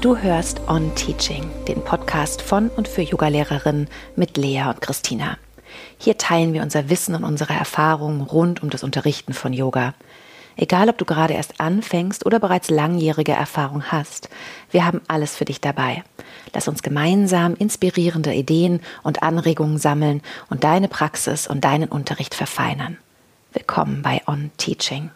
Du hörst On Teaching, den Podcast von und für Yogalehrerinnen mit Lea und Christina. Hier teilen wir unser Wissen und unsere Erfahrungen rund um das Unterrichten von Yoga. Egal, ob du gerade erst anfängst oder bereits langjährige Erfahrung hast, wir haben alles für dich dabei. Lass uns gemeinsam inspirierende Ideen und Anregungen sammeln und deine Praxis und deinen Unterricht verfeinern. Willkommen bei On Teaching.